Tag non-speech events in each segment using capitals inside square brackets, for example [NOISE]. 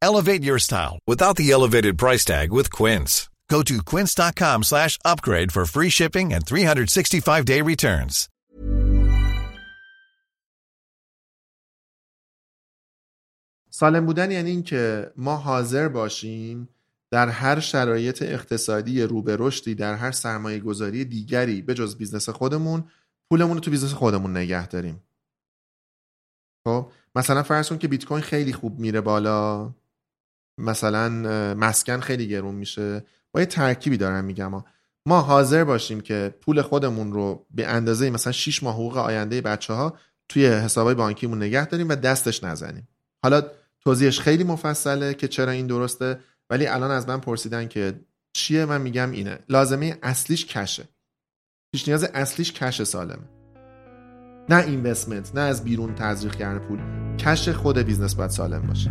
Elevate your style without the elevated price tag with Quince. Go to quince.com slash upgrade for free shipping and 365-day returns. سالم بودن یعنی این که ما حاضر باشیم در هر شرایط اقتصادی رو به رشدی در هر سرمایه گذاری دیگری به جز business خودمون پولمون رو تو business خودمون نگه داریم خب مثلا فرض کن که بیت کوین خیلی خوب میره بالا مثلا مسکن خیلی گرون میشه. با یه ترکیبی دارم میگم. ما. ما حاضر باشیم که پول خودمون رو به اندازه مثلا 6 ماه حقوق آینده بچه ها توی حسابای بانکیمون نگه داریم و دستش نزنیم. حالا توضیحش خیلی مفصله که چرا این درسته ولی الان از من پرسیدن که چیه من میگم اینه. لازمه اصلیش cash ه. پیش نیاز اصلیش cash سالمه. نه investment نه از بیرون تزریق کردن پول. cash خود business باید سالم باشه.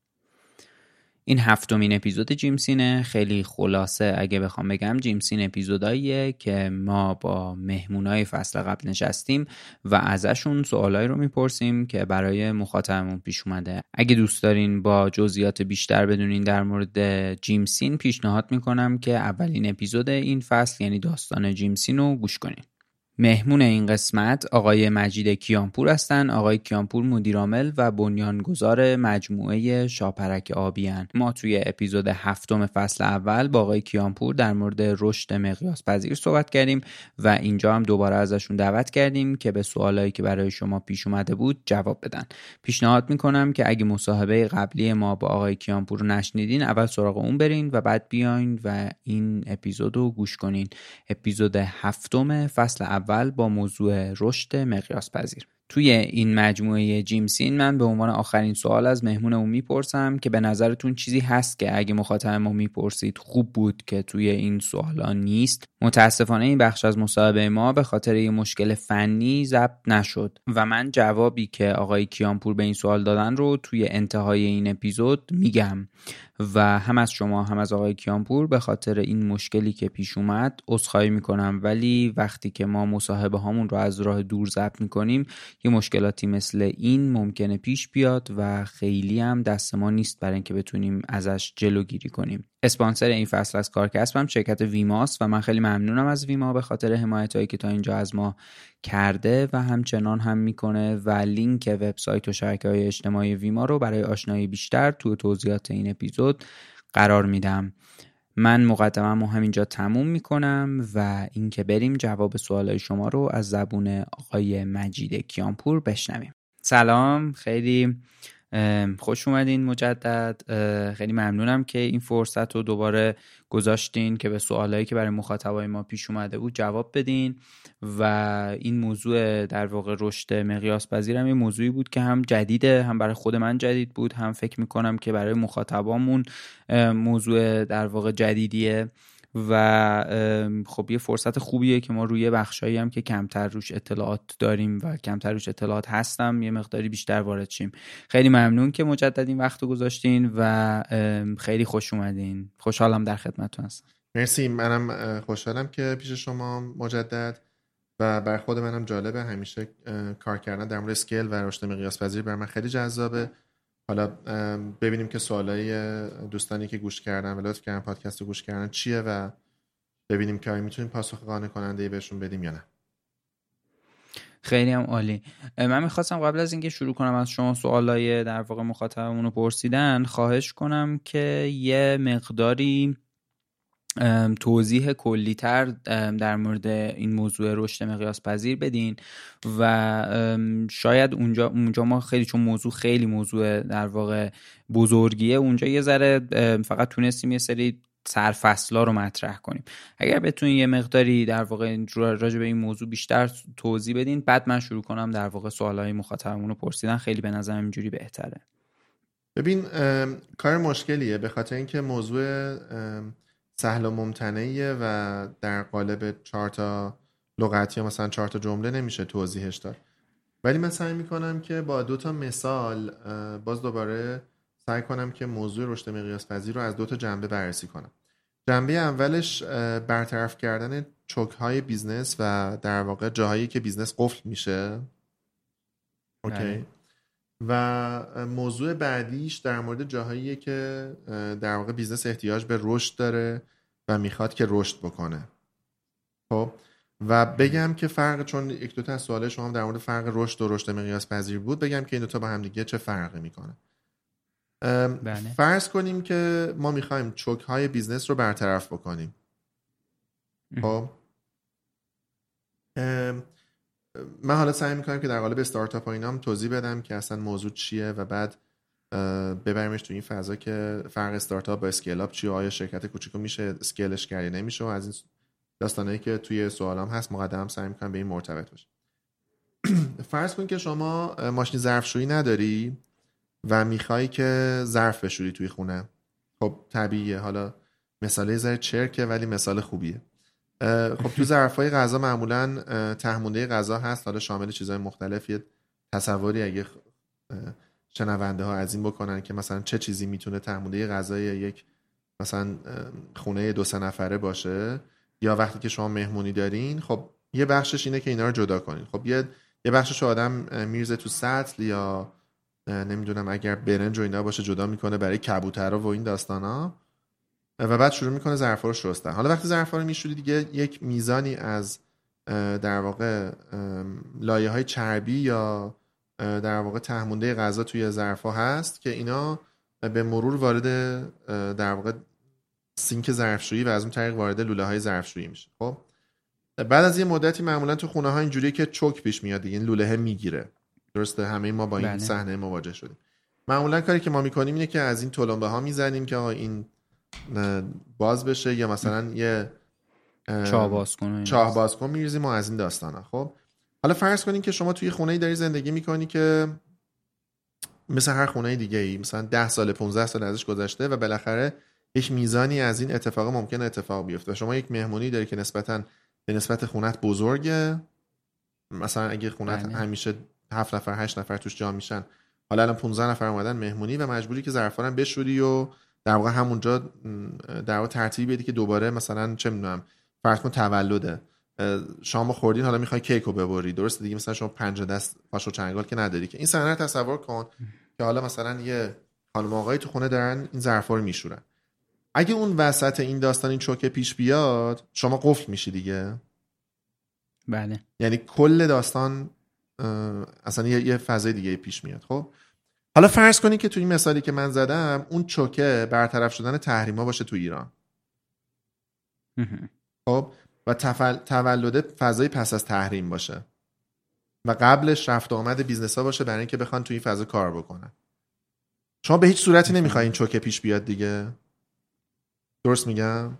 این هفتمین اپیزود جیمسینه خیلی خلاصه اگه بخوام بگم جیمسین اپیزوداییه که ما با مهمونای فصل قبل نشستیم و ازشون سوالایی رو می‌پرسیم که برای مخاطبمون پیش اومده. اگه دوست دارین با جزئیات بیشتر بدونین در مورد جیمسین پیشنهاد می‌کنم که اولین اپیزود این فصل یعنی داستان جیمسین رو گوش کنین. مهمون این قسمت آقای مجید کیانپور هستند. آقای کیانپور مدیرعامل و بنیانگذار مجموعه شاپرک آبیان. ما توی اپیزود هفتم فصل اول با آقای کیانپور در مورد رشد مقیاس پذیر صحبت کردیم و اینجا هم دوباره ازشون دعوت کردیم که به سوالایی که برای شما پیش اومده بود جواب بدن. پیشنهاد می‌کنم که اگه مصاحبه قبلی ما با آقای کیانپور رو نشنیدین اول سراغ اون برین و بعد بیاین و این اپیزود رو گوش کنین. اپیزود هفتم فصل اول اول با موضوع رشد مقیاس پذیر توی این مجموعه جیمسین من به عنوان آخرین سوال از مهمونمون می‌پرسم که به نظرتون چیزی هست که اگه مخاطب ما می‌پرسید خوب بود که توی این سوالا نیست. متاسفانه این بخش از مصاحبه ما به خاطر یه مشکل فنی ضبط نشد و من جوابی که آقای کیانپور به این سوال دادن رو توی انتهای این اپیزود میگم. و هم از شما هم از آقای کیانپور به خاطر این مشکلی که پیش اومد عذرخواهی می‌کنم. ولی وقتی که ما مصاحبه هامون رو از راه دور ضبط می‌کنیم یه مشکلاتی مثل این ممکنه پیش بیاد و خیلی هم دست ما نیست برای اینکه بتونیم ازش جلوگیری کنیم. اسپانسر این فصل از کارکسبم شرکت ویماست و من خیلی ممنونم از ویما به خاطر حمایت هایی که تا اینجا از ما کرده و همچنان هم می‌کنه و لینک وبسایت و شبکه های اجتماعی ویما رو برای آشنایی بیشتر تو توضیحات این اپیزود قرار میدم. من مقدمم رو همینجا تموم می‌کنم و اینکه بریم جواب سوالای شما رو از زبون آقای مجید کیانپور بشنویم. سلام خیلی خوش اومدین مجدد. خیلی ممنونم که این فرصت رو دوباره گذاشتین که به سوالایی که برای مخاطبای ما پیش اومده بود جواب بدین. و این موضوع در واقع رشد مقیاس پذیرم یه موضوعی بود که هم جدیده هم برای خود من جدید بود هم فکر می‌کنم که برای مخاطبامون موضوع در واقع جدیدیه. و خب یه فرصت خوبیه که ما روی بخشایی هم که کمتر روش اطلاعات داریم و کمتر روش اطلاعات هستم یه مقداری بیشتر وارد شیم. خیلی ممنون که مجدد این وقت گذاشتین و خیلی خوش اومدین. خوشحالم در خدمتتون هستم. مرسی. منم خوشحالم که پیش شما مجدد و بر خود منم جالبه. همیشه کار کردن در مورد اسکیل و رشد مقیاس پذیر بر من خیلی جذابه. حالا ببینیم که سوالای دوستانی که گوش کردن و لطف کردن پادکست رو گوش کردن چیه و ببینیم که آیا می‌تونیم پاسخ قانع کننده بهشون بدیم یا نه. خیلی هم عالی. من می‌خواستم قبل از اینکه شروع کنم از شما سوالای در واقع مخاطبمون رو پرسیدن خواهش کنم که یه مقداری توضیح کلیتر در مورد این موضوع رشد مقیاس پذیر بدین و شاید اونجا اونجا ما خیلی چون موضوع خیلی موضوع در واقع بزرگیه اونجا یه ذره فقط تونستیم یه سری سرفصلا رو مطرح کنیم. اگر بتونین یه مقداری در واقع راجع به این موضوع بیشتر توضیح بدین بعد من شروع کنم در واقع سوالای مخاطبمون رو پرسیدن خیلی به نظرم اینجوری بهتره. ببین کار مشکلیه به خاطر اینکه موضوع سهل و ممتنعیه و در قالب چهار تا لغتی یا مثلا چهار تا جمله نمیشه توضیحش داد. ولی من سعی می‌کنم که با دو تا مثال باز دوباره سعی کنم که موضوع رشد مقیاس پذیر رو از دو تا جنبه بررسی کنم. جنبه اولش برطرف کردن choke های business و در واقع جاهایی که business قفل میشه. OK. بله. و موضوع بعدیش در مورد جاهایی که در واقع business احتیاج به رشد داره و می‌خواد که رشد بکنه. خب؟ و بگم که فرق چون یک دو تا از سوال شما در مورد فرق رشد و رشد مقیاس پذیر بود بگم که این دو تا با هم دیگه چه فرقی می‌کنه. بله. فرض کنیم که ما می‌خوایم choke های business رو برطرف بکنیم. خب؟ من حالا سعی می‌کنم که در قالب استارتاپ ها اینام توضیح بدم که اصلا موضوع چیه و بعد ببریمش تو این فضا که فرق استارتاپ با اسکیل اپ چیه آیا شرکت کوچیکو میشه اسکیلش کرده نمیشه و از این داستانایی که توی سوالام هست مقدم سعی می‌کنم به این مرتبط باشه. [CLEARS THROAT] فرض کن که شما ماشین ظرفشویی نداری و می‌خوای که ظرف بشوری توی خونه. خب طبیعیه. حالا مثاله ذره چرکه ولی مثال خوبیه. خب تو ظرفای غذا معمولا تهمونده غذا هست. حالا شامل چیزهای مختلف. تصوری اگه شنونده ها از این بکنن که مثلا چه چیزی می‌تونه تهمونده غذای یک مثلا خونه دو سه نفره باشه یا وقتی که شما مهمونی دارین خب یه بخشش اینه که اینا رو جدا کنین. خب یه یه بخشش آدم میرزه تو سطل یا نمی‌دونم اگر برنج و اینا باشه جدا می‌کنه برای کبوترها و این داستانا. و بعد شروع می‌کنه ظرفا رو شستن. حالا وقتی ظرفا رو میشوری دیگه یک میزانی از در واقع لایه های چربی یا در واقع تهمونده غذا توی ظرفا هست که اینا به مرور وارد در واقع سینک ظرفشویی و از اون طریق وارد لوله های ظرفشویی میشه. خب؟ بعد از یه مدتی معمولا تو خونه ها اینجوریه که چوک پیش میاد این لوله می‌گیره. درسته؟ همه ما با این بله. صحنه مواجه شدیم. معمولا کاری که ما می‌کنیم اینه که از این تلمبه ها می‌زنیم که این باز بشه یا مثلا یه چاه باز کن چاه باز کن میریزیم و از این داستانا. خب؟ حالا فرض کنین که شما توی خونه ای داری زندگی می‌کنی که مثل هر خونه دیگه ای مثلا 10 سال 15 سال ازش گذشته و بالاخره یک میزانی از این اتفاق ممکن اتفاق بیفته. و شما یک مهمونی داری که نسبتا به نسبت خونت بزرگه. مثلا اگه خونت بله. همیشه هفت نفر هشت نفر توش جا میشن. حالا الان 15 نفر اومدن مهمونی و مجبوری که ظرفا رو بشوری و در واقع همونجا در واقع ترتیب بدی که دوباره مثلا چه می‌دونم فرض کن تولده شما خوردین حالا می‌خوای کیک رو ببری درست دیگه؟ مثلا شما پنج دست پاش و چنگال که نداری که. این صحنه تصور کن که حالا مثلا یه خانم آقایی تو خونه دارن این ظرفا رو میشورن. اگه اون وسط این داستان این چوکه پیش بیاد شما قفل میشی دیگه؟ بله. یعنی کل داستان اصلا یه, یه فضای دیگه پیش میاد خب؟ حالا فرض کنید که تو این مثالی که من زدم اون choke ه برطرف شدن تحریما باشه تو ایران. خب؟ و تولد فضای پس از تحریم باشه. و قبلش رفت آمد business ها باشه برای اینکه بخوان تو این فضا کار بکنن. شما به هیچ صورتی نمی‌خواین choke ه پیش بیاد دیگه. درست میگم؟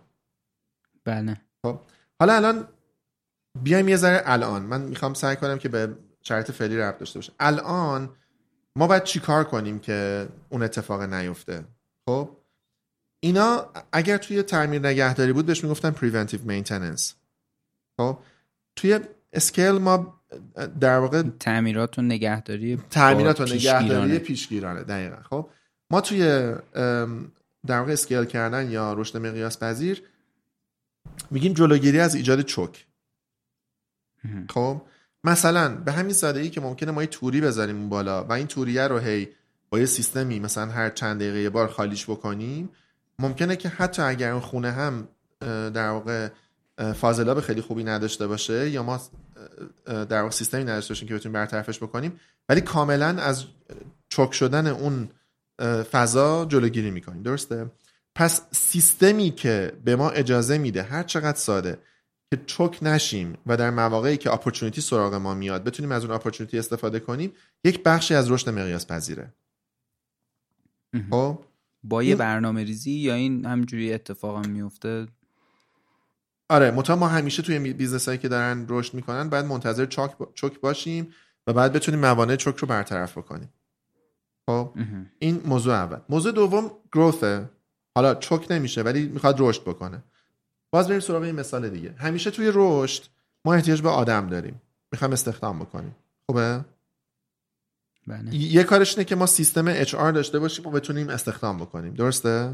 بله. خب؟ حالا الان بیایم یه ذره الان. من می‌خوام سعی کنم که به شرط فعلی ربط داشته باشه الان ما باید چیکار کنیم که اون اتفاق نیفته خب اینا اگر توی تعمیر نگهداری بود بهش می‌گفتن preventive maintenance خب توی اسکیل ما در واقع تعمیرات و نگهداری تعمیرات و. نگهداری پیشگیرانه دقیقا خب ما توی در واقع اسکیل کردن یا رشد مقیاس پذیر میگیم جلوگیری از ایجاد چوک. خب مثلا به همین سادگی که ممکنه ما یه توری بذاریم اون بالا و این توریه رو هی با یه سیستمی مثلا هر چند دقیقه یه بار خالیش بکنیم ممکنه که حتی اگر اون خونه هم در واقع فاضلاب خیلی خوبی نداشته باشه یا ما در واقع سیستمی نداشته باشیم که بتونیم برطرفش بکنیم ولی کاملا از چک شدن اون فضا جلوگیری می‌کنیم. درسته؟ پس سیستمی که به ما اجازه میده هر چقدر ساده که choke نشیم و در مواقعی که opportunity سراغ ما میاد بتونیم از اون opportunity استفاده کنیم یک بخشی از رشد مقیاس پذیره. خب؟ با یه برنامه ریزی یا این همینجوری اتفاق هم میفته؟ آره حتما ما همیشه توی business هایی که دارن رشد می‌کنن باید منتظر choke با... choke باشیم و بعد بتونیم موانع choke رو برطرف بکنیم. خب. این موضوع اول. موضوع دوم growth ه حالا چک نمیشه ولی می‌خواد رشد بکنه. باز بریم سراغ این مثال دیگه. همیشه توی رشد ما احتیاج به آدم داریم. می‌خوایم استخدام بکنیم. خوبه؟ بله. یه کارش اینه که ما سیستم اچ آر داشته باشیم و بتونیم استخدام بکنیم. درسته؟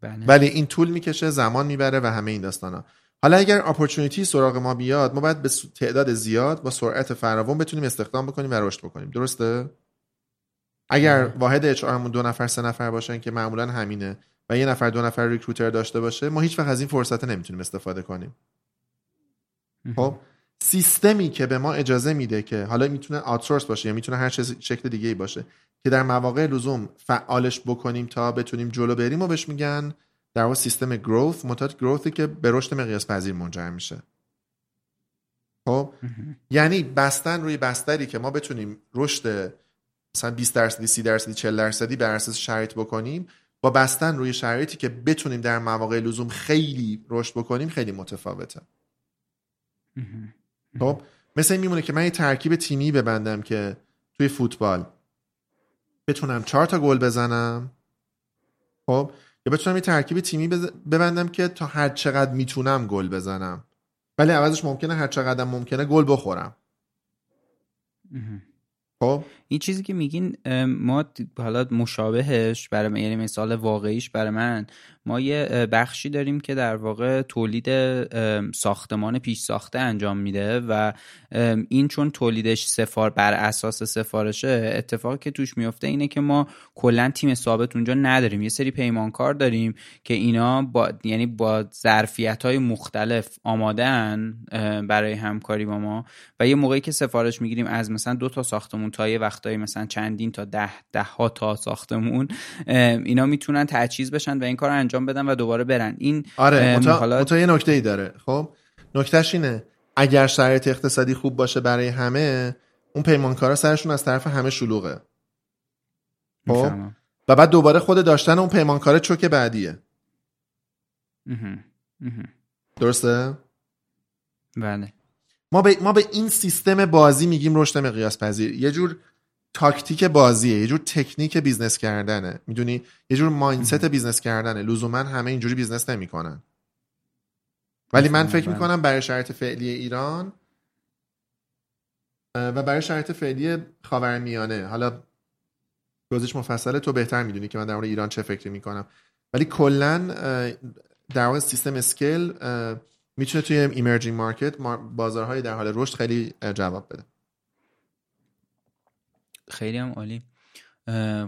بله. ولی این طول می‌کشه زمان می‌بره و همه این داستانا. حالا اگر اپورتونیتی سراغ ما بیاد ما باید به تعداد زیاد با سرعت فراوان بتونیم استخدام بکنیم و رشد بکنیم. درسته؟ اگر واحد اچ آرمون دو نفر سه نفر باشن که معمولا همینه. و یه نفر دو نفر ریکروتر داشته باشه ما هیچ وقت از این فرصت نمی‌تونیم استفاده کنیم. خب سیستمی که به ما اجازه میده که حالا می‌تونه آوتسورس باشه یا می‌تونه هر چیز شکل دیگه ای باشه که در مواقع لزوم فعالش بکنیم تا بتونیم جلو بریم و بهش میگن در واقع سیستم گروث متات گروثی که به رشد مقیاس پذیر منجر میشه خب. یعنی بستن روی بستری که ما بتونیم رشد مثلا 20 درصدی 30 درصدی 40 درصدی بر اساس شرایط بکنیم با بستن روی شرایطی که بتونیم در مواقع لزوم خیلی رشد بکنیم خیلی متفاوته. خب مثل این میمونه که من یه ترکیب تیمی ببندم که توی فوتبال. بتونم چهار تا گل بزنم. خب یا بتونم یه ترکیب تیمی ببندم که تا هر چقدر می‌تونم گل بزنم. ولی عوضش ممکنه هر چقدر ممکنه گل بخورم. خب. این چیزی که میگین ما حالا مشابهش برای یعنی مثال واقعیش برای من ما یه بخشی داریم که در واقع تولید ساختمان پیش ساخته انجام میده و این چون تولیدش سفار بر اساس سفارشه اتفاقی که توش میفته اینه که ما کلا تیم ثابت اونجا نداریم. یه سری پیمانکار داریم که اینا با یعنی با ظرفیت های مختلف آمادن برای همکاری با ما و یه موقعی که سفارش می‌گیریم از مثلا دو تا ساختمون تا یه وقتایی مثلا چندین تا ده ده ها تا ساختمون اینا می‌تونن تجهیز بشن و این کار رو انجام بدن و دوباره برن. این آره متا یه نکته ای داره. خب؟ نکتهش اینه اگر شرایط اقتصادی خوب باشه برای همه اون پیمانکارا سرشون از طرف همه شلوغه. خب. و بعد دوباره خود داشتن اون پیمانکاره choke بعدیه. درسته؟ بله. ما به, ما به این سیستم بازی میگیم رشد مقیاس پذیر یه جور تاکتیک بازیه یه جور تکنیک business کردنه. می‌دونی؟ یه جور mindset business کردنه. لزوما همه اینجوری business نمی‌کنن. ولی من فکر بله. می‌کنم برای شرایط فعلی ایران و برای شرایط فعلی خاورمیانه. حالا توضیحش مفصله تو بهتر می‌دونی که من در مورد ایران چه فکری می‌کنم. ولی کلا در واقع سیستم scale می‌تونه توی emerging market بازارهای در حال رشد خیلی جواب بده. خیلی هم عالی.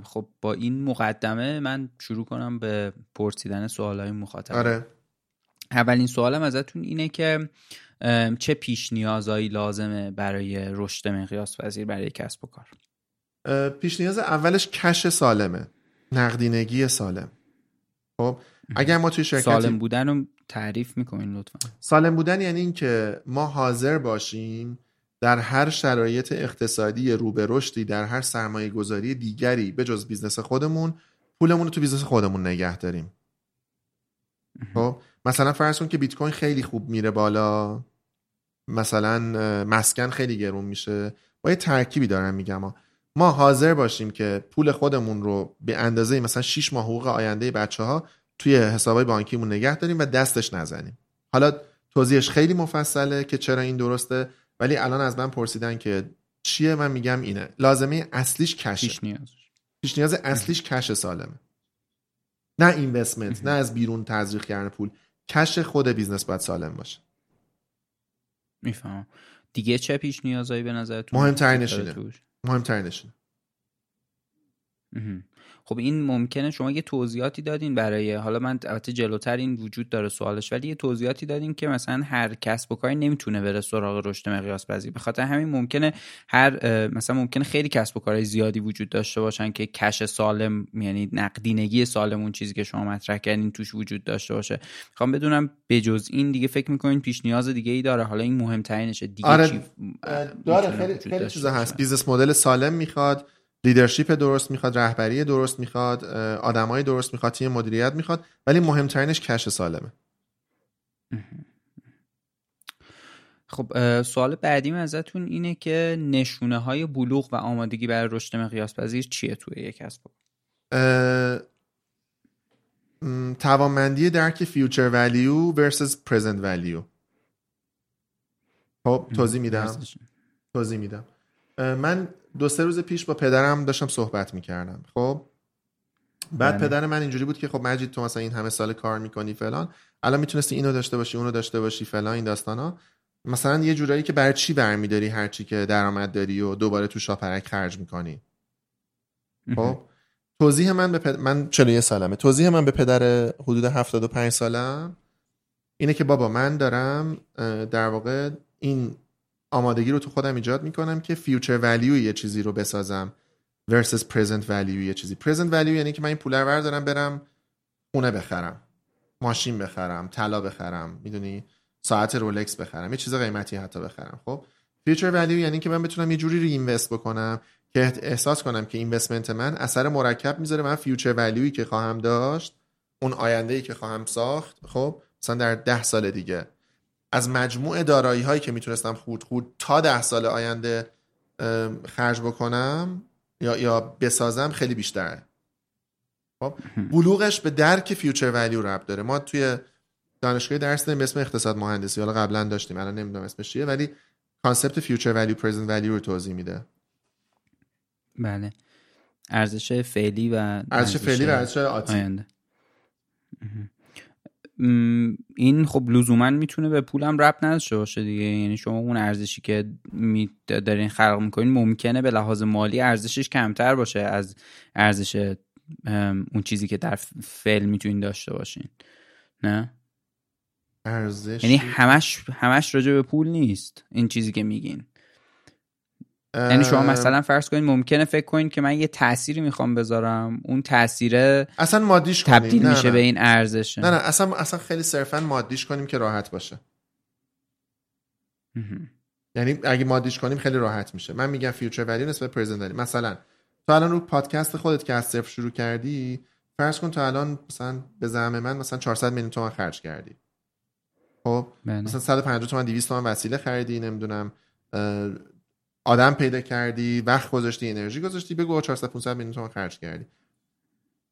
خب با این مقدمه من شروع کنم به پرسیدن سوالهای مخاطب. آره. اولین سوالم ازتون اینه که چه پیش نیازهایی لازمه برای رشد مقیاس پذیر برای کسب و کار؟ پیش نیاز اولش cash سالمه. نقدینگی سالم. خب اگر ما توی شرکتی سالم بودن رو تعریف می‌کنین لطفا. سالم بودن یعنی این که ما حاضر باشیم در هر شرایط اقتصادی رو به رشدی در هر سرمایه گذاری دیگری به جز business خودمون پولمون رو تو business خودمون نگه داریم. خب مثلا فرض کن که بیت کوین خیلی خوب میره بالا. مثلا مسکن خیلی گرون میشه. با یه ترکیبی دارم میگم ما حاضر باشیم که پول خودمون رو به اندازه مثلا 6 ماه حقوق آینده بچه ها توی حسابای بانکیمون نگه داریم و دستش نزنیم. حالا توضیحش خیلی مفصله که چرا این درسته. ولی الان از من پرسیدن که چیه من میگم اینه. لازمه اصلیش کشه. پیش نیاز پیش نیاز اصلیش cash سالمه. نه investment نه از بیرون تزریق کردن پول. cash خود business باید سالم باشه. می‌فهمم. دیگه چه پیش نیازایی به نظرتون؟ مهمترینش اینه. مهمترینش خب این ممکنه شما یه توضیحاتی دادین برای حالا من البته جلوتر این وجود داره سوالش ولی یه توضیحاتی دادین که مثلا هر کسب و کاری نمی‌تونه بره سراغ رشد مقیاس پذیر به خاطر همین ممکنه هر مثلا ممکنه خیلی کسب و کارهای زیادی وجود داشته باشن که cash سالم یعنی نقدینگی سالم اون چیزی که شما مطرح کردین توش وجود داشته باشه. می‌خوام بدونم بجز این دیگه فکر می‌کنین پیش نیاز دیگه ای داره؟ حالا این مهمترینشه دیگه آره چی داره خیلی خیلی چیزا هست. business model سالم می‌خواد leadership درست می‌خواد رهبری درست می‌خواد آدمای درست می‌خواد تیم مدیریت می‌خواد ولی مهمترینش cash سالمه. خب سوال بعدیم ازتون اینه که نشونه های بلوغ و آمادگی برای رشد مقیاس پذیر چیه توی یک کسب توانمندی درک فیوچر ولیو versus پرزنت ولیو خب توضیح میدم. توضیح میدم. من دو سه روز پیش با پدرم داشتم صحبت می‌کردم خب؟ بعد بله. پدر من اینجوری بود که خب مجید تو مثلا این همه سال کار می‌کنی فلان الان می‌تونستی اینو داشته باشی اونو داشته باشی فلان این داستانا. مثلا یه جورایی که برای چی برمیداری هرچی که درآمد داری و دوباره تو شاپرک خرج می‌کنی؟ خب؟ توضیح من به پد... من 41 سالمه. توضیح من به پدر حدود 75 سالم اینه که بابا من دارم در واقع این آمادگی رو تو خودم ایجاد می‌کنم که فیوچر ولیو یه چیزی رو بسازم versus present value یه چیزی. Present value یعنی که من این پول رو بردارم برم خونه بخرم ماشین بخرم طلا بخرم می‌دونی؟ ساعت رولکس بخرم یه چیز قیمتی حتی بخرم خب؟ future value یعنی که من بتونم یه جوری reinvest بکنم که احساس کنم که investment من اثر مرکب می‌ذاره من future value ی که خواهم داشت اون آینده که خواهم ساخت خب؟ مثلا در ده سال دیگه. از مجموع دارایی هایی که می‌تونستم خود خود تا ده سال آینده خرج بکنم یا یا بسازم خیلی بیشتره. خب بلوغش به درک future value ربط داره. ما توی دانشگاه درس داریم اسم اقتصاد مهندسی. حالا قبلا داشتیم الان نمی‌دونم اسمش چیه ولی concept future value present value رو توضیح میده. بله. ارزش فعلی و ارزش فعلی و ارزش آتی. این خب لزوما می‌تونه به پولم ربط نداشته باشه دیگه. یعنی شما اون ارزشی که دارین خلق می‌کنین ممکنه به لحاظ مالی ارزشش کمتر باشه از ارزش اون چیزی که در فعل می‌تونین داشته باشین. نه؟ ارزش یعنی همش همش راجع به پول نیست این چیزی که میگین. یعنی شما مثلا فرض کنید ممکنه فکر کنید که من یه تأثیری می‌خوام بذارم اون تاثیر اصلا مادیش کنیم تبدیل میشه به این ارزش. نه نه اصلا اصلا خیلی صرفا مادیش کنیم که راحت باشه. یعنی اگه مادیش کنیم خیلی راحت میشه. من میگم فیوچر ولی نسبت پرزنت ولی مثلا تو الان رو پادکست خودت که از صفر شروع کردی فرض کن تو الان مثلا به زعم من مثلا 400 میلیون تومان خرج کردی. خب؟ بله. مثلا 150 تومن 200 تومن وسیله خریدی نمی‌دونم آدم پیدا کردی وقت گذاشتی انرژی گذاشتی بگو 400 500 میلیون تومان خرج کردی.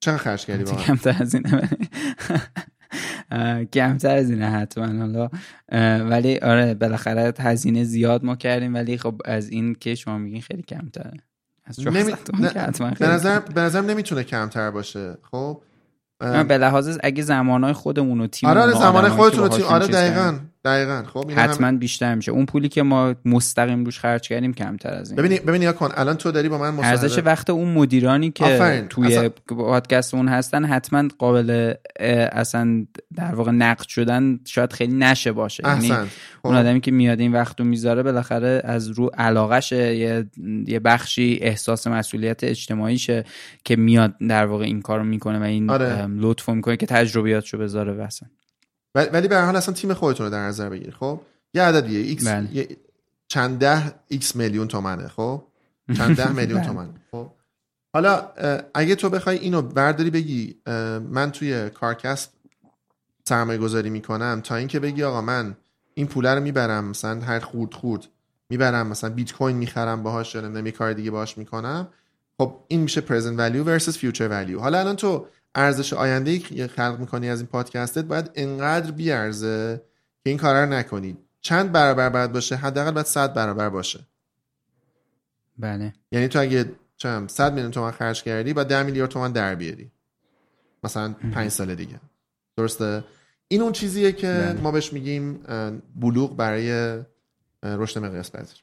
چقدر خرج کردی واقعا؟ کمتر از اینه. کمتر از اینه حتما حالا. ولی آره بالاخره هزینه زیاد ما کردیم ولی خب از این که شما میگین خیلی کمتره. نمی... به نظر به نظر نمی‌تونه کمتر باشه خب؟ به لحاظ اگه زمانهای خودمون و تیم آره, آره زمانهای خودتون و تیم آره دقیقاً. دقیقا. خب حتما بیشتر میشه. اون پولی که ما مستقیم روش خرج کردیم کمتر از این. ببینی ببینی کن الان تو داری با من مصاحبه ارزش وقت اون مدیرانی که آفرین. توی اصلا... پادکست اون هستن حتما قابل اصلا در واقع نقد شدن شاید خیلی نشه باشه. یعنی اون خب. آدمی که میاد این وقت رو می‌ذاره بالاخره از رو علاقش یه, یه بخشی احساس مسئولیت اجتماعیشه که میاد در واقع این کارو می‌کنه و این آره. لطف می‌کنه که تجربیاتشو بذاره واسه ولی به هر حال اصلا تیم خودتون رو در نظر بگیر خب؟ یه عددیه ایکس بله. چند ده ایکس میلیون تومنه خب؟ چند ده [LAUGHS] میلیون بله. تومن خب؟ حالا اگه تو بخوای اینو برداری بگی من توی کارکسب سرمایه گذاری می‌کنم تا اینکه بگی آقا من این پوله رو می‌برم مثلا هر خورد خورد می‌برم مثلا بیت‌کوین می‌خرم باهاش یا نمی‌دونم کار دیگه باهاش می‌کنم خب این میشه present value versus future value حالا الان تو ارزش آینده ای خلق می‌کنی از این پادکستت باید انقدر بیارزه که این کارا رو نکنی. چند برابر باید باشه؟ حداقل باید 100 برابر باشه. بله. یعنی تو اگه 100 میلیون تومان خرج کردی با 10 میلیارد تومان در بیاری. مثلا 5 سال دیگه. درسته؟ این اون چیزیه که بله. ما بهش میگیم بلوغ برای رشد مقیاس پذیر.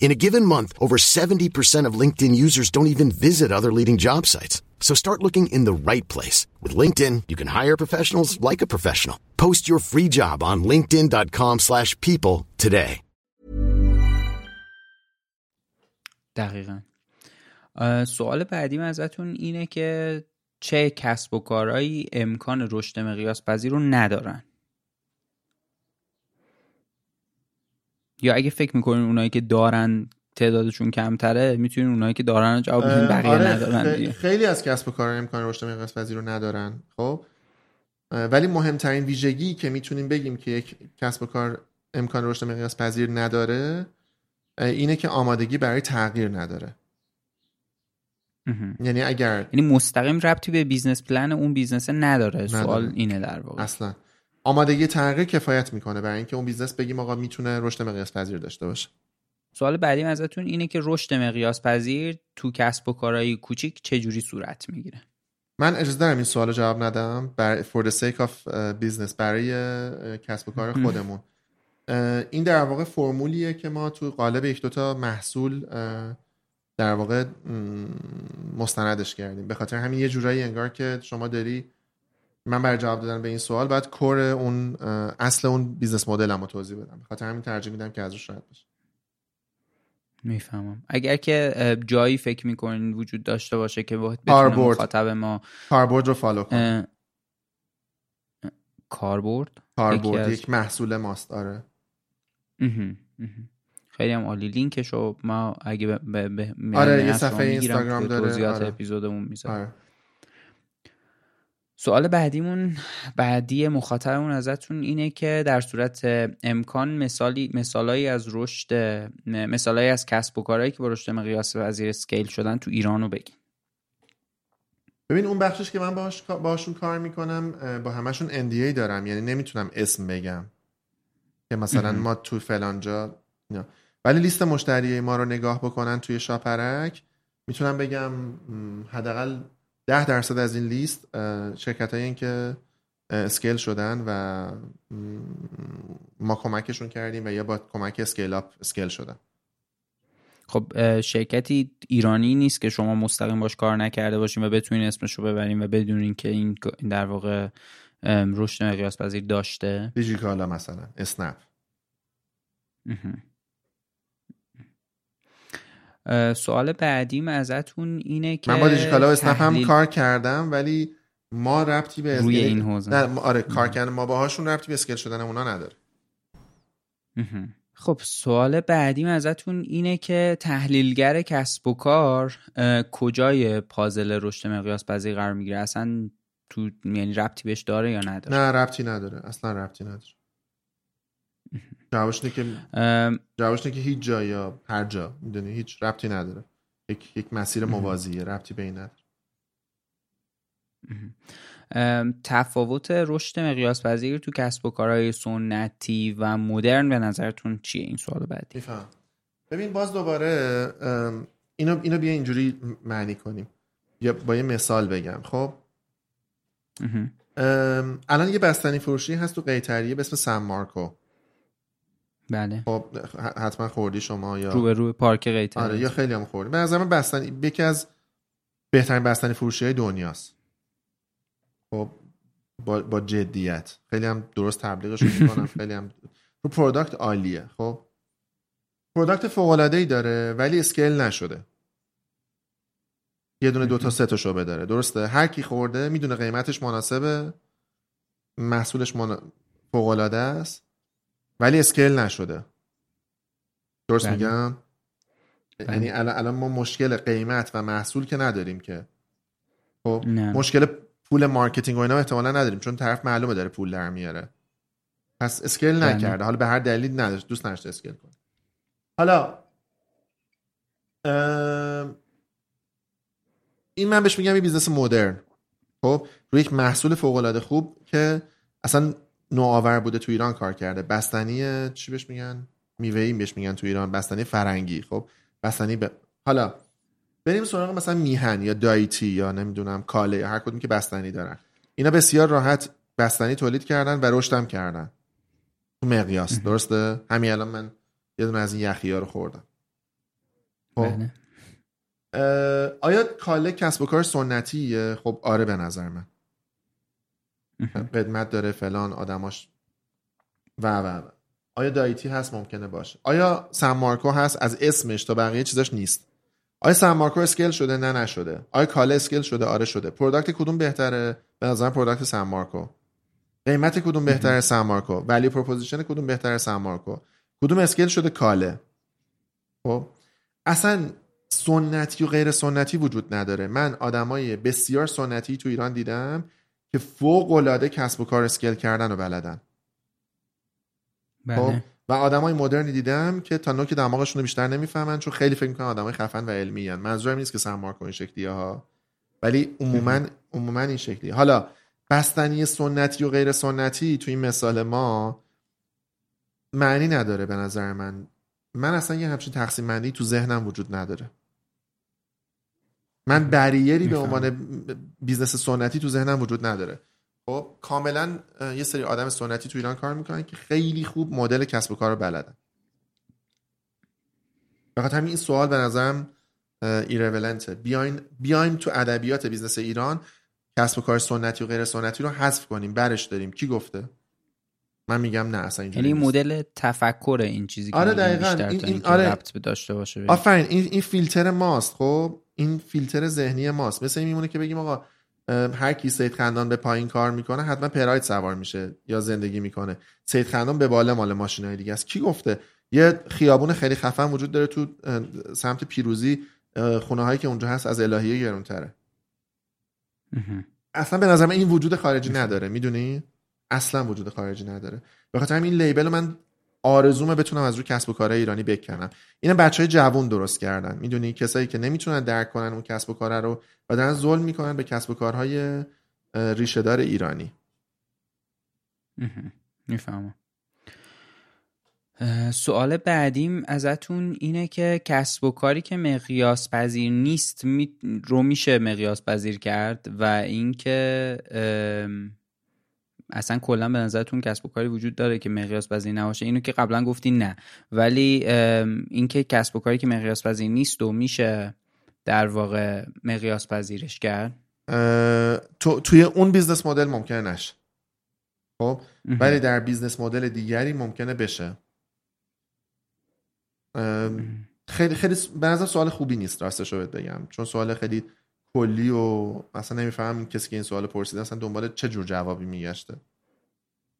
In a given month, over 70% of LinkedIn users don't even visit other leading job sites. So start looking in the right place. With LinkedIn, you can hire professionals like a professional. Post your free job on linkedin.com slash people today. دقیقا سوال بعدیم ازتون اینه که چه کسب و کارهایی امکان رشد مقیاس پذیر رو ندارن یا اگه فکر می‌کنین اونایی که دارن تعدادشون کمتره می‌تونین اونایی که دارن رو جواب بدین بقیه آره ندارن خیلی, خیلی از کسب و کارها امکان رشد مقیاس پذیر رو ندارن خب؟ ولی مهمترین ویژگی که می‌تونیم بگیم که یک کسب و کار امکان رشد مقیاس پذیر نداره اینه که آمادگی برای تغییر نداره. یعنی اگر یعنی مستقیم ربطی به business plan اون بیزنس نداره, نداره. سوال اینه در واقع. اصلا. آمادگی تغییر کفایت می‌کنه برای اینکه اون بیزنس بگیم آقا می‌تونه رشد مقیاس پذیر داشته باشه. سوال بعدی ازتون اینه که رشد مقیاس پذیر تو کسب و کارهای کوچیک چجوری صورت می‌گیره؟ من اجازه دارم این سوال جواب ندم for the sake of business برای کسب و کار خودمون. این در واقع فرمولیه که ما تو قالب یک دوتا محصول در واقع مستندش کردیم. به خاطر همین یه جورایی انگار که شما داری من برای جواب دادن به این سوال باید core اون اصل اون business model رو توضیح بدم. خاطر همین ترجیح میدم که ازش رد بشه. می‌فهمم. اگر که جایی فکر می‌کنین وجود داشته باشه که بتونه مخاطب ما کاربرد رو فالو کنه کاربرد کاربرد یک محصول ماست. آره. خیلی هم عالی. لینکش رو ما اگه به آره یه صفحه اینستاگرام داره. توضیحات آره. اپیزودمون می‌ذارم. آره. سوال بعدیمون بعدی مخاطبمون ازتون اینه که در صورت امکان مثالی مثالایی از رشد مثالایی از کسب و کارهایی که با رشد مقیاس وزیر scale شدن تو ایران رو بگین. ببین اون بخشش که من باهاش باهاشون کار می‌کنم با همشون NDA دارم. یعنی نمی‌تونم اسم بگم. که مثلا ما تو فلانجا. ولی لیست مشتری ما رو نگاه بکنن توی شاپرک می‌تونم بگم حداقل ده درصد از این لیست شرکت هایی که scale شدن و ما کمکشون کردیم و یا با کمک scale up scale شدن. خب شرکتی ایرانی نیست که شما مستقیم باش کار نکرده باشین و بتونین اسمش رو ببرین و بدونین که این در واقع رشد مقیاس پذیر داشته؟ دیجیکالا مثلا اسنپ. سوال بعدیم ازتون اینه که من با دیجیکالا و اسنپ هم کار کردم ولی ما ربطی به روی این حوزه. آره کار کردن ما باهاشون ربطی به اسکیل شدن اونا نداره. خب سوال بعدیم ازتون اینه که تحلیلگر کسب و کار کجای پازل رشد مقیاس پذیر قرار می‌گیره؟ اصلا تو یعنی ربطی بهش داره یا نداره؟ نه ربطی نداره. اصلا ربطی نداره. جوابش که جوابش که هیچ جا یا هر جا می‌دونی هیچ ربطی نداره. یک یک مسیر موازیه ربطی به این نداره. تفاوت رشد مقیاس پذیر تو کسب و کارهای سنتی و مدرن به نظرتون چیه؟ این سوال بعدی. ببین باز دوباره اینو اینو بیا اینجوری معنی کنیم. یا با یه مثال بگم خب؟ الان یه بستنی فروشی هست تو قیتریه به اسم سم مارکو. بله. خب حتما خوردی شما یا؟ رو روی پارک قیتریه آره یا خیلی هم خوردی. به نظر من بستنی یکی از بهترین بستنی فروشی های دنیاست. خب با, با جدیت. خیلی هم درست تبلیغش می‌کنم. [LAUGHS] خیلی هم رو product عالیه. خب product فوق العاده ای داره ولی scale نشده. یه دونه دو تا سه تا شعبه داره درسته؟ هر کی خورده می‌دونه قیمتش مناسبه. محصولش من... فوق العاده است. ولی scale نشده. درست بله. میگم؟ بله. یعنی الان الان ما مشکل قیمت و محصول که نداریم که. خب مشکل پول مارکتینگ و اینا احتمالا نداریم چون طرف معلومه داره پول در میاره. پس scale بله. نکرده. حالا به هر دلیل نداشت. دوست نداشته scale کنه. حالا این من بهش میگم یه business مدرن. خب روی یک محصول فوق العاده خوب که اصلا نوآور بوده تو ایران کار کرده. بستنی چی بهش میگن؟ میوه ای بهش میگن تو ایران. بستنی فرنگی. خب بستنی ب... حالا بریم سراغ مثلا میهن یا دایتی یا نمی‌دونم کاله یا هر کدوم که بستنی دارن. اینا بسیار راحت بستنی تولید کردن و رشدم کردن. تو مقیاس. درسته؟ همین الان من یه دونه از این یخی ها رو خوردم. خب. بله. آیا کاله کسب و کار سنتیه؟ خب آره به نظر من. قدمت داره فلان آدماش. و و و. آیا دایتی هست؟ ممکنه باشه. آیا سمارکو هست؟ از اسمش تا بقیه چیزاش نیست. آیا سمارکو scale شده؟ نه نشده. آیا کاله scale شده؟ آره شده. product کدوم بهتره؟ به نظر product سمارکو قیمت کدوم بهتره سمارکو ولی proposition کدوم بهتره سمارکو کدوم scale شده؟ کاله. خب. اصلا سنتی و غیر سنتی وجود نداره. من آدمای بسیار سنتی تو ایران دیدم که فوق العاده کسب و کار scale کردن و بلدن. بله. خب و آدمای مدرنی دیدم که تا نوک دماغشون رو بیشتر نمی‌فهمن چون خیلی فکر می‌کنن آدمای خفن و علمی هن. منظورم نیست که سمار این شکلی ها ولی عموما عموما این شکلی حالا بستنی سنتی و غیر سنتی تو این مثال ما معنی نداره به نظر من. من اصلا یه همچین تقسیم بندی تو ذهنم وجود نداره. من بریری به عنوان business سنتی تو ذهنم وجود نداره. خب کاملا یه سری آدم سنتی تو ایران کار می‌کنن که خیلی خوب مدل کسب و کار رو بلدن. فقط همین این سوال به نظرم irrelevant ه بیاین بیایم تو ادبیات business ایران کسب و کار سنتی و غیر سنتی رو حذف کنیم برش داریم. کی گفته؟ من میگم نه اصلا اینجوری یعنی مدل تفکر این چیزی که آره دقیقاً. این, این آره. داشته باشه آفرین این این فیلتر ماست. خب این فیلتر ذهنی ماست. مثل این میمونه که بگیم آقا هر کی سید خندان به پایین کار می‌کنه حتما پراید سوار میشه یا زندگی می‌کنه. سید خندان به بالا مال ماشینای دیگه است. کی گفته؟ یه خیابون خیلی خفن وجود داره تو سمت پیروزی خونه هایی که اونجا هست از الهیه گرونتره. اصلا به نظر من این وجود خارجی نداره. می‌دونی؟ اصلا وجود خارجی نداره. به خاطر این لیبل من آرزومه بتونم از روی کسب و کار ایرانی بکنم. اینا بچه های جوون درست کردن. می‌دونی؟ کسایی که نمی‌تونن درک کنن اون کسب و کار رو و دارن ظلم می‌کنن به کسب و کارهای ریشهدار ایرانی. می‌فهمم. سوال بعدیم ازتون اینه که کسب و کاری که مقیاس پذیر نیست رو میشه مقیاس پذیر کرد و اینکه اصلا کلا به نظرتون کسب و کاری وجود داره که مقیاس پذیر نباشه؟ اینو که قبلا گفتین نه. ولی اینکه کسب و کاری که مقیاس پذیر نیست و میشه در واقع مقیاس پذیرش کرد؟ تو توی اون business model ممکنه نشه. خب؟ ولی در business model دیگری ممکنه بشه. خیلی خیلی به نظر سوال خوبی نیست راستش رو بگم. چون سوال خیلی کلی و اصلا نمیفهم کسی که این سوال پرسیده اصلا دنبال چه جور جوابی میگشته.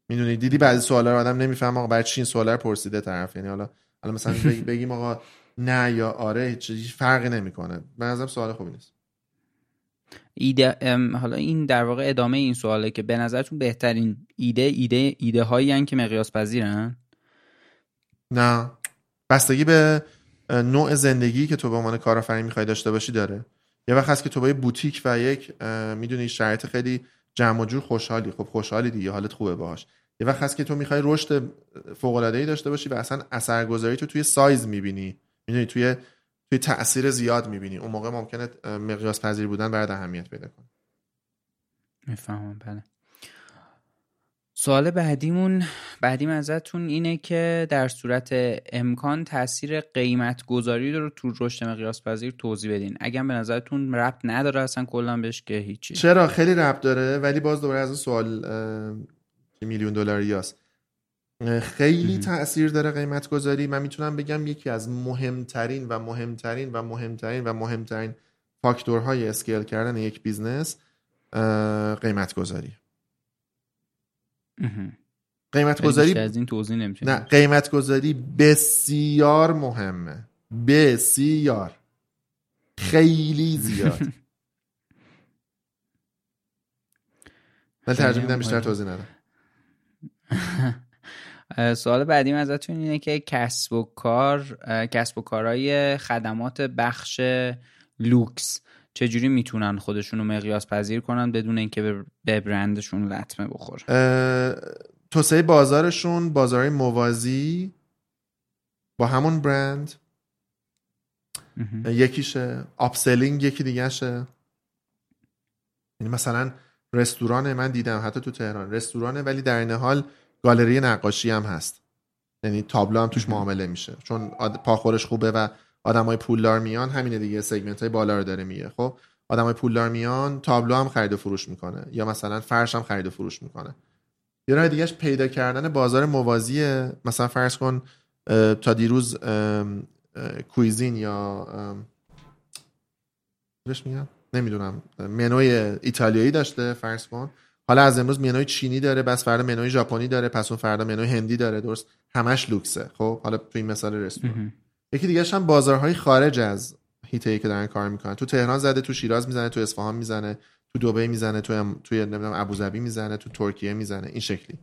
می‌دونی؟ دیدی بعضی سوالا رو آدم نمیفهم آقا برای چی این سوالا رو پرسیده طرف؟ یعنی حالا حالا مثلا [LAUGHS] بگیم آقا نه یا آره هیچ فرقی نمی‌کنه. به نظر سوال خوبی نیست. ایده حالا این در واقع ادامه این سواله که به نظرتون بهترین ایده ایده ایده هایی که مقیاس پذیرن؟ نه. بستگی به نوع زندگی که تو به عنوان کارآفرین می‌خوای داشته باشی داره. یه وقت هست که تو با یه بوتیک و یک می‌دونی شرایط خیلی جمع و جور خوشحالی. خب خوشحالی دیگه حالت خوبه باهاش. یه وقت هست که تو می‌خوای رشد فوق العاده ای داشته باشی و اصلا اثرگذاری تو توی سایز می‌بینی. می‌دونی توی توی تاثیر زیاد می‌بینی. اون موقع ممکنه مقیاس پذیر بودن برات اهمیت پیدا کنه. می‌فهمم بله. سوال بعدیمون بعدیم ازتون اینه که در صورت امکان تاثیر قیمت گذاری رو تو رشد مقیاس پذیر توضیح بدین. اگر به نظرتون ربط نداره اصلا کلا بهش که هیچی. چرا؟ خیلی ربط داره ولی باز دوباره از سوال میلیون دلاری هست. خیلی تاثیر داره قیمت گذاری من می‌تونم بگم یکی از مهمترین و مهمترین و مهمترین و مهمترین فاکتورهای scale کردن یک business قیمت گذاری قیمت گذاری از این توضیح نه قیمت گذاری بسیار مهمه. بسیار. خیلی زیاد. [LAUGHS] ولی ترجمه میدم بیشتر توضیح ندم. سوال بعدیم ازتون اینه که کسب و کار کسب و کارهای خدمات بخش لوکس. چجوری می‌تونن خودشون رو مقیاس پذیر کنن بدون اینکه به برندشون لطمه بخوره؟ توسعه بازارشون بازار موازی با همون برند. یکیشه. upselling یکی دیگه شه یعنی مثلا رستوران من دیدم حتی تو تهران. رستورانه ولی در این حال گالری نقاشی هم هست. یعنی تابلو هم توش معامله میشه. چون پاخورش خوبه و آدمای پولدار میان همینه دیگه segment های بالا رو داره میگه. خب آدمای پولدار میان تابلو هم خرید و فروش می‌کنه یا مثلا فرش هم خرید و فروش می‌کنه. یه راه دیگهش پیدا کردن بازار موازیه. مثلا فرض کن تا دیروز کویزین یا بهش میگم نمی‌دونم. منوی ایتالیایی داشته فرض کن. حالا از امروز منوی چینی داره بس فردا منوی ژاپنی داره پس اون فردا منوی هندی داره. درست. همش لوکسه. خب حالا تو این مثال رستوران یکی دیگه هم بازارهای خارج از هیته که دارن کار می‌کنن. تو تهران زده تو شیراز می‌زنه تو اصفهان می‌زنه تو دبی می‌زنه تو توی نمی‌دونم ابوظبی می‌زنه تو ترکیه می‌زنه. این شکلی.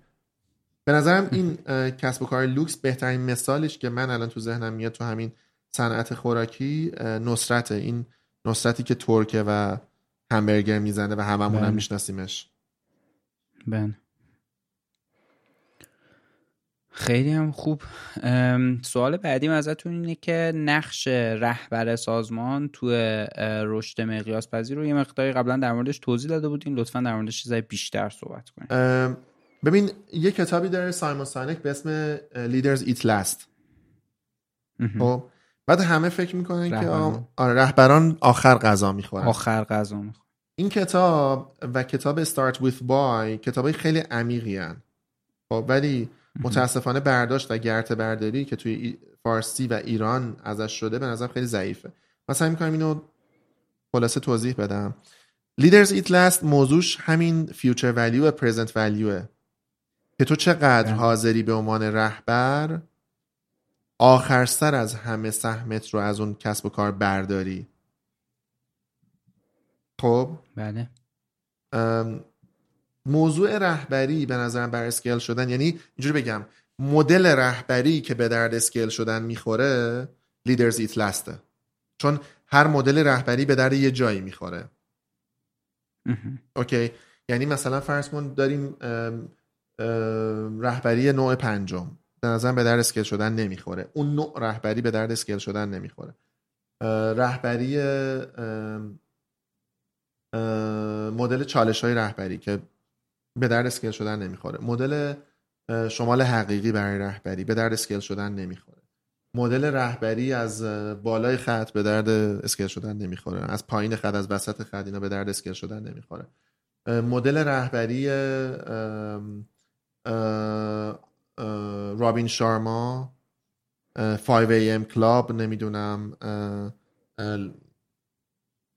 به نظرم این کسب و کار لوکس بهترین مثالش که من الان تو ذهنم میاد تو همین صنعت خوراکی نصرت این نصرتی که ترکه و همبرگر می‌زنه و هممون هم بله. میشناسیمش. بله. خیلی هم خوب. سوال بعدیم ازتون اینه که نقش رهبر سازمان تو رشد مقیاس پذیر رو یه مقداری قبلا در موردش توضیح داده بودین. لطفا در موردش چیزای بیشتر صحبت کنید ببین یه کتابی داره سایمون سانک به اسم Leaders Eat Last. خب بعد همه فکر می‌کنن که آره رهبران آخر غذا می‌خورن. آخر غذا می‌خورن. این کتاب و کتاب Start with Why کتابای خیلی عمیقی خب ولی متاسفانه برداشت و گرت برداری که توی فارسی و ایران ازش شده به نظر خیلی ضعیفه. مثلا می‌کنم اینو خلاصه توضیح بدم. Leaders Eat Last موضوعش همین future value و present value ه که تو چقدر بله. حاضری به عنوان رهبر آخر سر از همه سهمت رو از اون کسب و کار برداری. خب؟ بله. موضوع رهبری به نظرم بر scale شدن یعنی اینجوری بگم مدل رهبری که به درد scale شدن می‌خوره Leaders Eat Last ه چون هر مدل رهبری به درد یه جایی می‌خوره. اوکی؟ یعنی مثلا فرض کن داریم رهبری نوع پنجم. به نظرم به درد scale شدن نمی‌خوره. اون نوع رهبری به درد scale شدن نمی‌خوره. رهبری مدل چالش های رهبری که به درد scale شدن نمی‌خوره. مدل شمال حقیقی برای رهبری به درد scale شدن نمی‌خوره. مدل رهبری از بالای خط به درد scale شدن نمی‌خوره. از پایین خط از وسط خط اینا به درد scale شدن نمی‌خوره. مدل رهبری رابین شارما 5 AM Club نمی‌دونم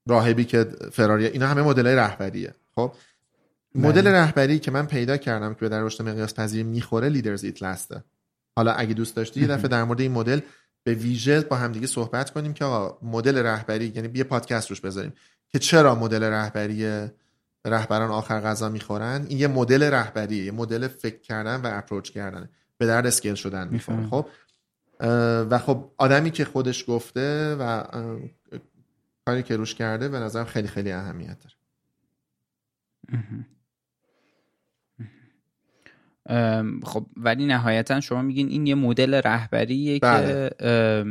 راهبی که فراری اینا همه مدل رهبریه. خب؟ مدل بله. رهبری که من پیدا کردم که به در رشد مقیاس پذیری می‌خوره لیدرز ایت لاسته حالا اگه دوست داشتی یه دفعه در مورد این مدل به ویژه با همدیگه صحبت کنیم که آقا مدل رهبری یعنی یه پادکست روش بذاریم که چرا مدل رهبری رهبران آخر غذا می‌خورن؟ این یه مدل رهبریه یه مدل فکر کردن و اپروچ کردن به درد اسکیل شدن می‌خوره. خب؟ و خب آدمی که خودش گفته و کاری که روش کرده به نظرم خیلی خیلی اهمیت داره. خب ولی نهایتا شما میگین این یه مدل رهبریه بله. که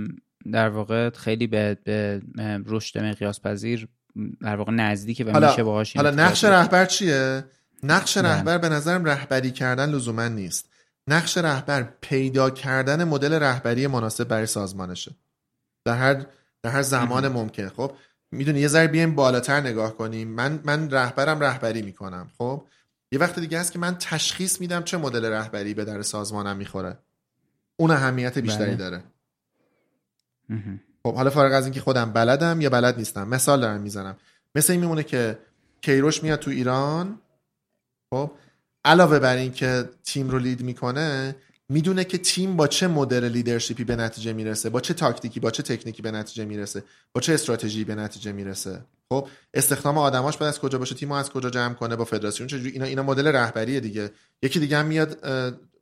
در واقع خیلی به, به رشد مقیاس پذیر در واقع نزدیکه و حالا میشه باهاش حالا نقش رهبر چیه؟ نقش. رهبر به نظرم رهبری کردن لزوما نیست. نقش رهبر پیدا کردن مدل رهبری مناسب برای سازمانشه. در هر در هر زمان ممکن. خب می‌دونی یه ذره بیایم بالاتر نگاه کنیم. من من رهبرم رهبری می‌کنم. خب یه وقت دیگه هست که من تشخیص میدم چه مدل رهبری به در سازمانم می‌خوره اون اهمیت بیشتری بله. داره. خب حالا فارغ از اینکه خودم بلدم یا بلد نیستم مثال دارم می‌زنم مثل این میمونه که کیروش میاد تو ایران خب علاوه بر اینکه تیم رو لید می‌کنه می‌دونه که تیم با چه مدل لیدرشپی به نتیجه می‌رسه با چه تاکتیکی با چه تکنیکی به نتیجه می‌رسه با چه استراتژی به نتیجه می‌رسه خب استخدام آدماش باید از کجا باشه تیم از کجا جمع کنه با فدراسیون چجوری اینا اینا مدل رهبریه دیگه یکی دیگه هم میاد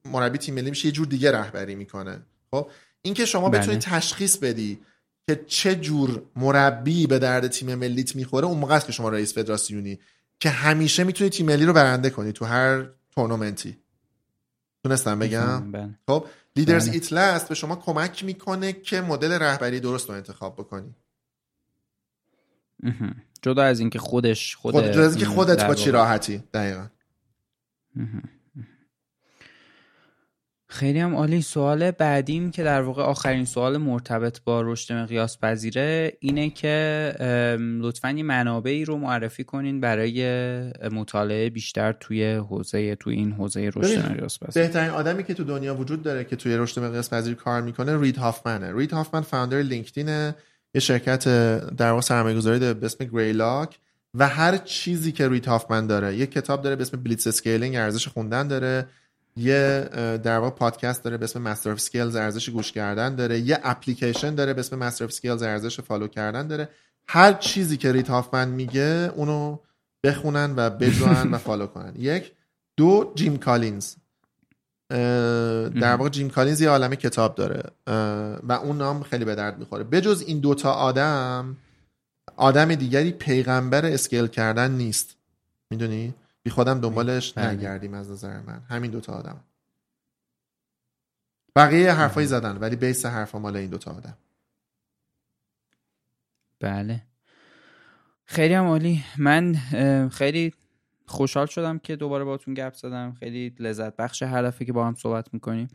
مربی تیم ملی میشه یه جور دیگه رهبری می‌کنه خب اینکه شما بله. بتونی تشخیص بدی که چه جور مربی به درد تیم ملیت می‌خوره اون موقع است که شما رئیس فدراسیونی که همیشه می‌تونی تیم ملی رو برنده کنی تو هر تورنمنتی تونستم بگم بله. خب لیدرز بله. ایت لاست به شما کمک می‌کنه که مدل رهبری درست رو انتخاب بکنی. جدا از اینکه خودش خود خود جز اینکه این خودت با چی راحتی دقیقا. خیلی هم عالی. سوال بعدیم که در واقع آخرین سوال مرتبط با رشد مقیاس پذیره اینه که لطفا یه منابعی رو معرفی کنین برای مطالعه بیشتر توی حوزه توی این حوزه رشد مقیاس پذیر بهترین آدمی که تو دنیا وجود داره که توی رشد مقیاس پذیر کار می‌کنه رید هافمنه. رید هافمن founder لینکدینه. یه شرکت در واقع سرمایه‌گذاری داره به اسم گریلاک و هر چیزی که رید هافمن داره. یه کتاب داره به اسم Blitzscaling ارزش خوندن داره. یه در واقع پادکست داره به اسم Masters of Scale ارزش گوش کردن داره. یه اپلیکیشن داره به اسم Masters of Scale ارزش follow کردن داره. هر چیزی که رید هافمن میگه اونو بخونن و بجوان و [LAUGHS] follow کنن. یک دو جیم کالینز. در واقع جیم کالینز یه عالمه کتاب داره. و اونام خیلی به درد می‌خوره. بجز این دوتا آدم آدم دیگری پیغمبر scale کردن نیست. می‌دونی؟ بی خودم دنبالش بله. نگردیم از نظر من. همین دوتا آدم. بقیه حرفایی زدن ولی base حرفا مال این دوتا آدم. بله. خیلی هم عالی. من خیلی خوشحال شدم که دوباره باتون گپ زدم. خیلی لذت بخش هر دفعه که با هم صحبت می‌کنیم.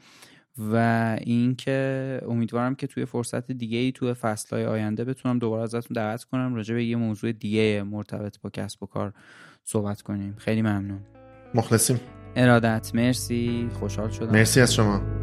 و اینکه امیدوارم که توی فرصت دیگه ای توی فصلهای آینده بتونم دوباره ازتون دعوت کنم راجع به یه موضوع دیگه مرتبط با کسب و کار صحبت کنیم. خیلی ممنون. مخلصیم. ارادت. مرسی. خوشحال شدم. مرسی از شما.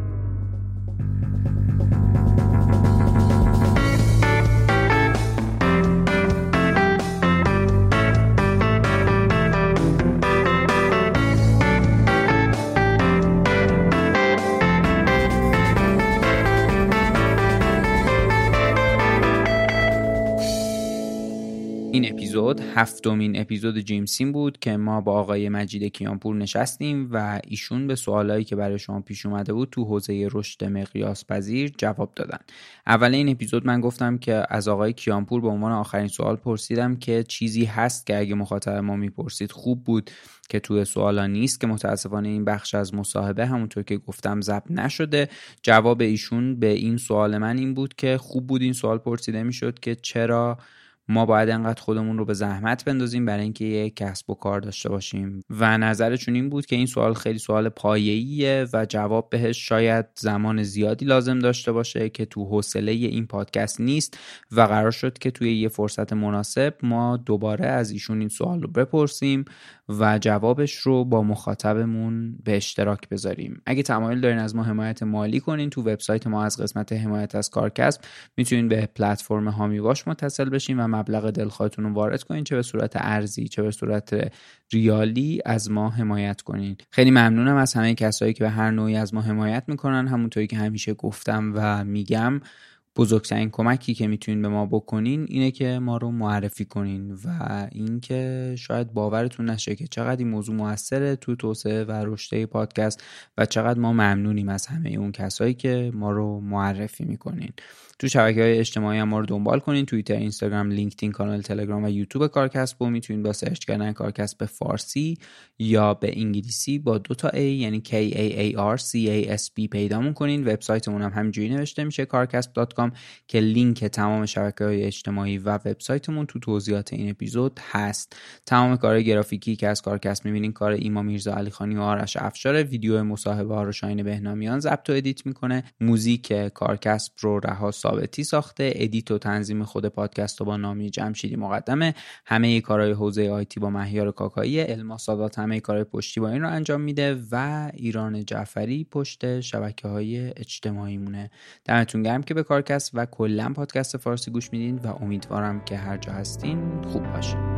اپیزود هفتمین اپیزود جیمسین بود که ما با آقای مجید کیانپور نشستیم و ایشون به سوالایی که برای شما پیش اومده بود تو حوزه رشد مقیاس پذیر جواب دادن. اول این اپیزود من گفتم که از آقای کیانپور به عنوان آخرین سوال پرسیدم که چیزی هست که اگه مخاطب ما می‌پرسید خوب بود که توی سوالا نیست که متاسفانه این بخش از مصاحبه همونطور که گفتم ضبط نشده. جواب ایشون به این سوال من این بود که خوب بود این سوال پرسیده می‌شد که چرا ما باید انقدر خودمون رو به زحمت بندازیم برای اینکه یک کسب و کار داشته باشیم. و نظرشون این بود که این سوال خیلی سوال پایه‌ایه و جواب بهش شاید زمان زیادی لازم داشته باشه که تو حوصله این پادکست نیست و قرار شد که توی یه فرصت مناسب ما دوباره از ایشون این سوال رو بپرسیم و جوابش رو با مخاطبمون به اشتراک بذاریم. اگه تمایل دارین از ما حمایت مالی کنین تو وبسایت ما از قسمت حمایت از کارکسب می‌تونین به پلتفرم هامی باش متصل بشین و مبلغ دلخواهتون رو وارد کنین چه به صورت ارزی چه به صورت ریالی از ما حمایت کنین. خیلی ممنونم از همه کسایی که به هر نوعی از ما حمایت می‌کنن. همونطوری که همیشه گفتم و میگم بزرگترین کمکی که می‌تونین به ما بکنین اینه که ما رو معرفی کنین و اینکه شاید باورتون نشه که چقدر این موضوع موثره تو توسعه و رشد پادکست و چقدر ما ممنونیم از همه اون کسایی که ما رو معرفی می‌کنین. تو شبکه های اجتماعی هم ما رو دنبال کنین. توییتر اینستاگرام لینکدین کانال تلگرام و یوتیوب کارکسب و می‌تونین با سرچ کردن کارکسب به فارسی یا به انگلیسی با دو تا A یعنی K A A R C A S B پیدامون کنین. وبسایتمون هم همینجوری نوشته میشه کارکسب.com که لینک تمام شبکه های اجتماعی و وبسایتمون تو توضیحات این اپیزود هست. تمام کار گرافیکی که از کارکسب می‌بینین کار ایما میرزا علی خانی و آرش افشار ویدیو مصاحبه ها رو شاین بهنامیان ضبط و ادیت می‌کنه. موزیک کارکسب رو رها ثابتی ساخته ادیت و تنظیم خود پادکست و با نامی جمشیدی مقدمه. همه کارهای حوزه آیتی با مهیار کاکایی الما سادات همه کارهای پشتی با رو انجام میده و ایران جعفری پشت شبکه های اجتماعی مونه دمتون گرم که به کارکست و کلا پادکست فارسی گوش میدین و امیدوارم که هر جا هستین خوب باشین.